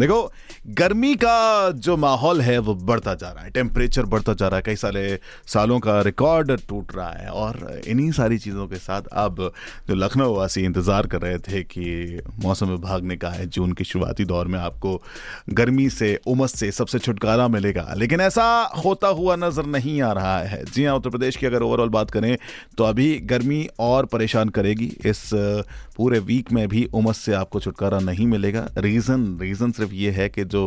देखो, गर्मी का जो माहौल है, वो बढ़ता जा रहा है। टेम्परेचर बढ़ता जा रहा है। कई सारे सालों का रिकॉर्ड टूट रहा है। और इन्हीं सारी चीज़ों के साथ अब जो लखनऊ वासी इंतज़ार कर रहे थे कि मौसम विभाग ने कहा है, जून के शुरुआती दौर में आपको गर्मी से, उमस से सबसे छुटकारा मिलेगा। लेकिन ऐसा होता हुआ नज़र नहीं आ रहा है। जी हाँ उत्तर प्रदेश की अगर ओवरऑल बात करें तो अभी गर्मी और परेशान करेगी। इस पूरे वीक में भी उमस से आपको छुटकारा नहीं मिलेगा। रीज़न रीज़न सिर्फ़ ये है कि जो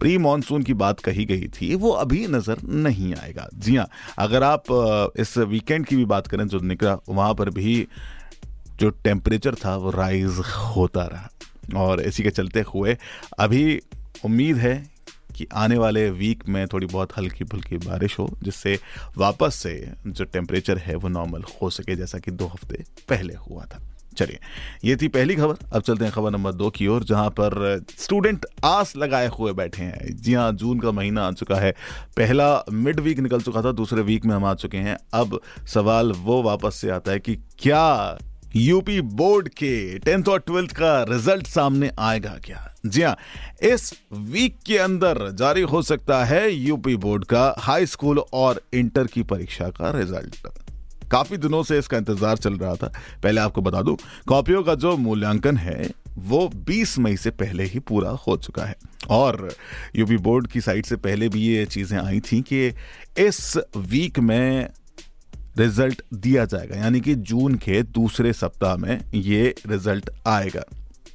प्री मानसून की बात कही गई थी, वो अभी नज़र नहीं आएगा। जी हाँ अगर आप इस वीकेंड की भी बात करें, जो निकला, वहाँ पर भी जो टेम्परेचर था, वो राइज होता रहा। और इसी के चलते हुए अभी उम्मीद है कि आने वाले वीक में थोड़ी बहुत हल्की फुल्की बारिश हो, जिससे वापस से जो टेम्परेचर है, वो नॉर्मल हो सके, जैसा कि दो हफ़्ते पहले हुआ था। चलिए, ये थी पहली खबर। अब चलते हैं खबर नंबर दो की ओर, जहाँ पर स्टूडेंट आस लगाए हुए बैठे हैं। जी हाँ जून का महीना आ चुका है। पहला मिड वीक निकल चुका था, दूसरे वीक में हम आ चुके हैं। अब सवाल वो वापस से आता है कि क्या यूपी बोर्ड के टेंथ और ट्वेल्थ का रिज़ल्ट सामने आएगा क्या? जी हाँ इस वीक के अंदर जारी हो सकता है यूपी बोर्ड का हाई स्कूल और इंटर की परीक्षा का रिज़ल्ट काफ़ी दिनों से इसका इंतज़ार चल रहा था। पहले आपको बता दूँ, कॉपियों का जो मूल्यांकन है, वो 20 मई से पहले ही पूरा हो चुका है। और यूपी बोर्ड की साइड से पहले भी ये चीज़ें आई थी कि इस वीक में रिज़ल्ट दिया जाएगा। यानी कि जून के दूसरे सप्ताह में ये रिज़ल्ट आएगा।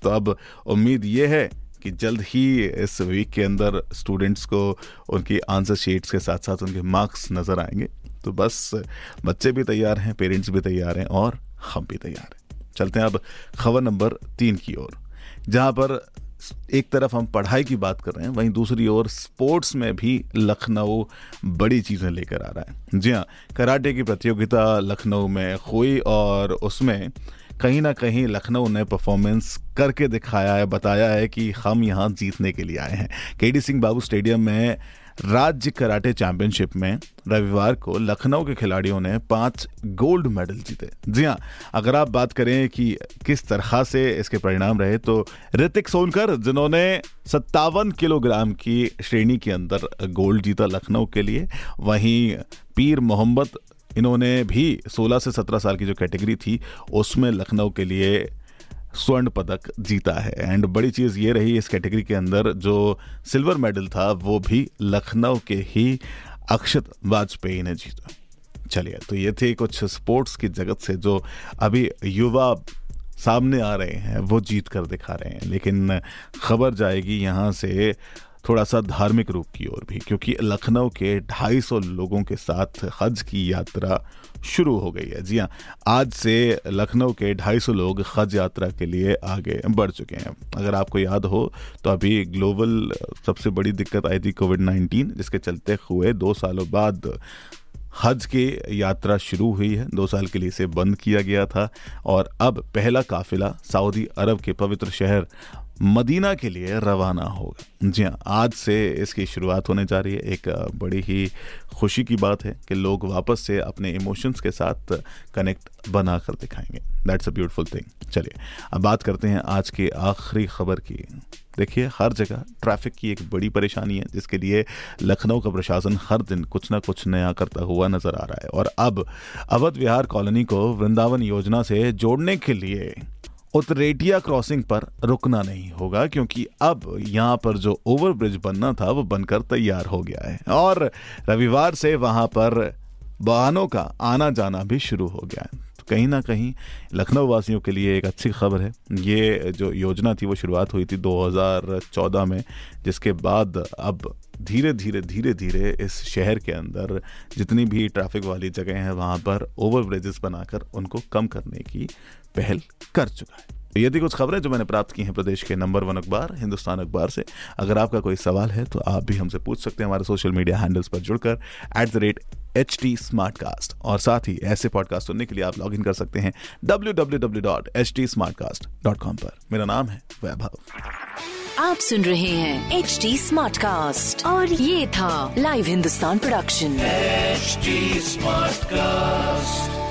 तो अब उम्मीद ये है कि जल्द ही इस वीक के अंदर स्टूडेंट्स को उनकी आंसर शीट्स के साथ साथ उनके मार्क्स नज़र आएँगे। तो बस, बच्चे भी तैयार हैं पेरेंट्स भी तैयार हैं और हम भी तैयार हैं। चलते हैं अब खबर नंबर तीन की ओर। जहाँ पर एक तरफ़ हम पढ़ाई की बात कर रहे हैं, वहीं दूसरी ओर स्पोर्ट्स में भी लखनऊ बड़ी चीज़ें लेकर आ रहा है। जी हाँ कराटे की प्रतियोगिता लखनऊ में हुई और उसमें कहीं ना कहीं लखनऊ ने परफॉर्मेंस करके दिखाया है, बताया है कि हम यहाँ जीतने के लिए आए हैं। के डी सिंह बाबू स्टेडियम में, राज्य कराटे चैंपियनशिप में रविवार को लखनऊ के खिलाड़ियों ने पाँच गोल्ड मेडल जीते। जी हाँ अगर आप बात करें कि किस तरह से इसके परिणाम रहे तो ऋतिक सोनकर जिन्होंने सत्तावन किलोग्राम की श्रेणी के अंदर गोल्ड जीता लखनऊ के लिए, वहीं पीर मोहम्मद इन्होंने भी 16 से 17 साल की जो कैटेगरी थी, उसमें लखनऊ के लिए स्वर्ण पदक जीता है। एंड बड़ी चीज़ ये रही, इस कैटेगरी के अंदर जो सिल्वर मेडल था, वो भी लखनऊ के ही अक्षत वाजपेयी ने जीता। चलिए तो ये थे कुछ स्पोर्ट्स की जगत से जो अभी युवा सामने आ रहे हैं, वो जीत कर दिखा रहे हैं। लेकिन खबर जाएगी यहाँ से थोड़ा सा धार्मिक रूप की ओर भी, क्योंकि लखनऊ के 250 लोगों के साथ हज की यात्रा शुरू हो गई है। जी हाँ आज से लखनऊ के 250 लोग हज यात्रा के लिए आगे बढ़ चुके हैं। अगर आपको याद हो तो अभी ग्लोबल सबसे बड़ी दिक्कत आई थी कोविड 19 जिसके चलते हुए दो सालों बाद हज की यात्रा शुरू हुई है। दो साल के लिए इसे बंद किया गया था। और अब पहला काफिला सऊदी अरब के पवित्र शहर मदीना के लिए रवाना होगा जी हाँ आज से इसकी शुरुआत होने जा रही है। एक बड़ी ही खुशी की बात है कि लोग वापस से अपने इमोशंस के साथ कनेक्ट बना कर दिखाएँगे। दैट्स अ ब्यूटीफुल थिंग चलिए, अब बात करते हैं आज की आखिरी खबर की। देखिए, हर जगह ट्रैफ़िक की एक बड़ी परेशानी है, जिसके लिए लखनऊ का प्रशासन हर दिन कुछ ना कुछ नया करता हुआ नज़र आ रहा है। और अब अवध विहार कॉलोनी को वृंदावन योजना से जोड़ने के लिए उतरेटिया क्रॉसिंग पर रुकना नहीं होगा, क्योंकि अब यहाँ पर जो ओवरब्रिज बनना था, वो बनकर तैयार हो गया है। और रविवार से वहाँ पर वाहनों का आना जाना भी शुरू हो गया है। तो कहीं ना कहीं लखनऊ वासियों के लिए एक अच्छी खबर है। ये जो योजना थी, वो शुरुआत हुई थी 2014 में, जिसके बाद अब धीरे धीरे धीरे धीरे इस शहर के अंदर जितनी भी ट्रैफ़िक वाली जगह हैं, वहाँ पर ओवर ब्रिजेस बनाकर उनको कम करने की पहल कर चुका है। ये थी कुछ खबरें जो मैंने प्राप्त की हैं प्रदेश के नंबर वन अखबार हिंदुस्तान अखबार से। अगर आपका कोई सवाल है तो आप भी हमसे पूछ सकते हैं हमारे सोशल मीडिया हैंडल्स पर जुड़कर at the rate H T smart cast और साथ ही ऐसे पॉडकास्ट सुनने के लिए आप लॉग इन कर सकते हैं W W W dot H T smart cast dot com पर। मेरा नाम है वैभव। आप सुन रहे हैं एच टी स्मार्ट कास्ट और ये था live Hindustan production HD Smartcast.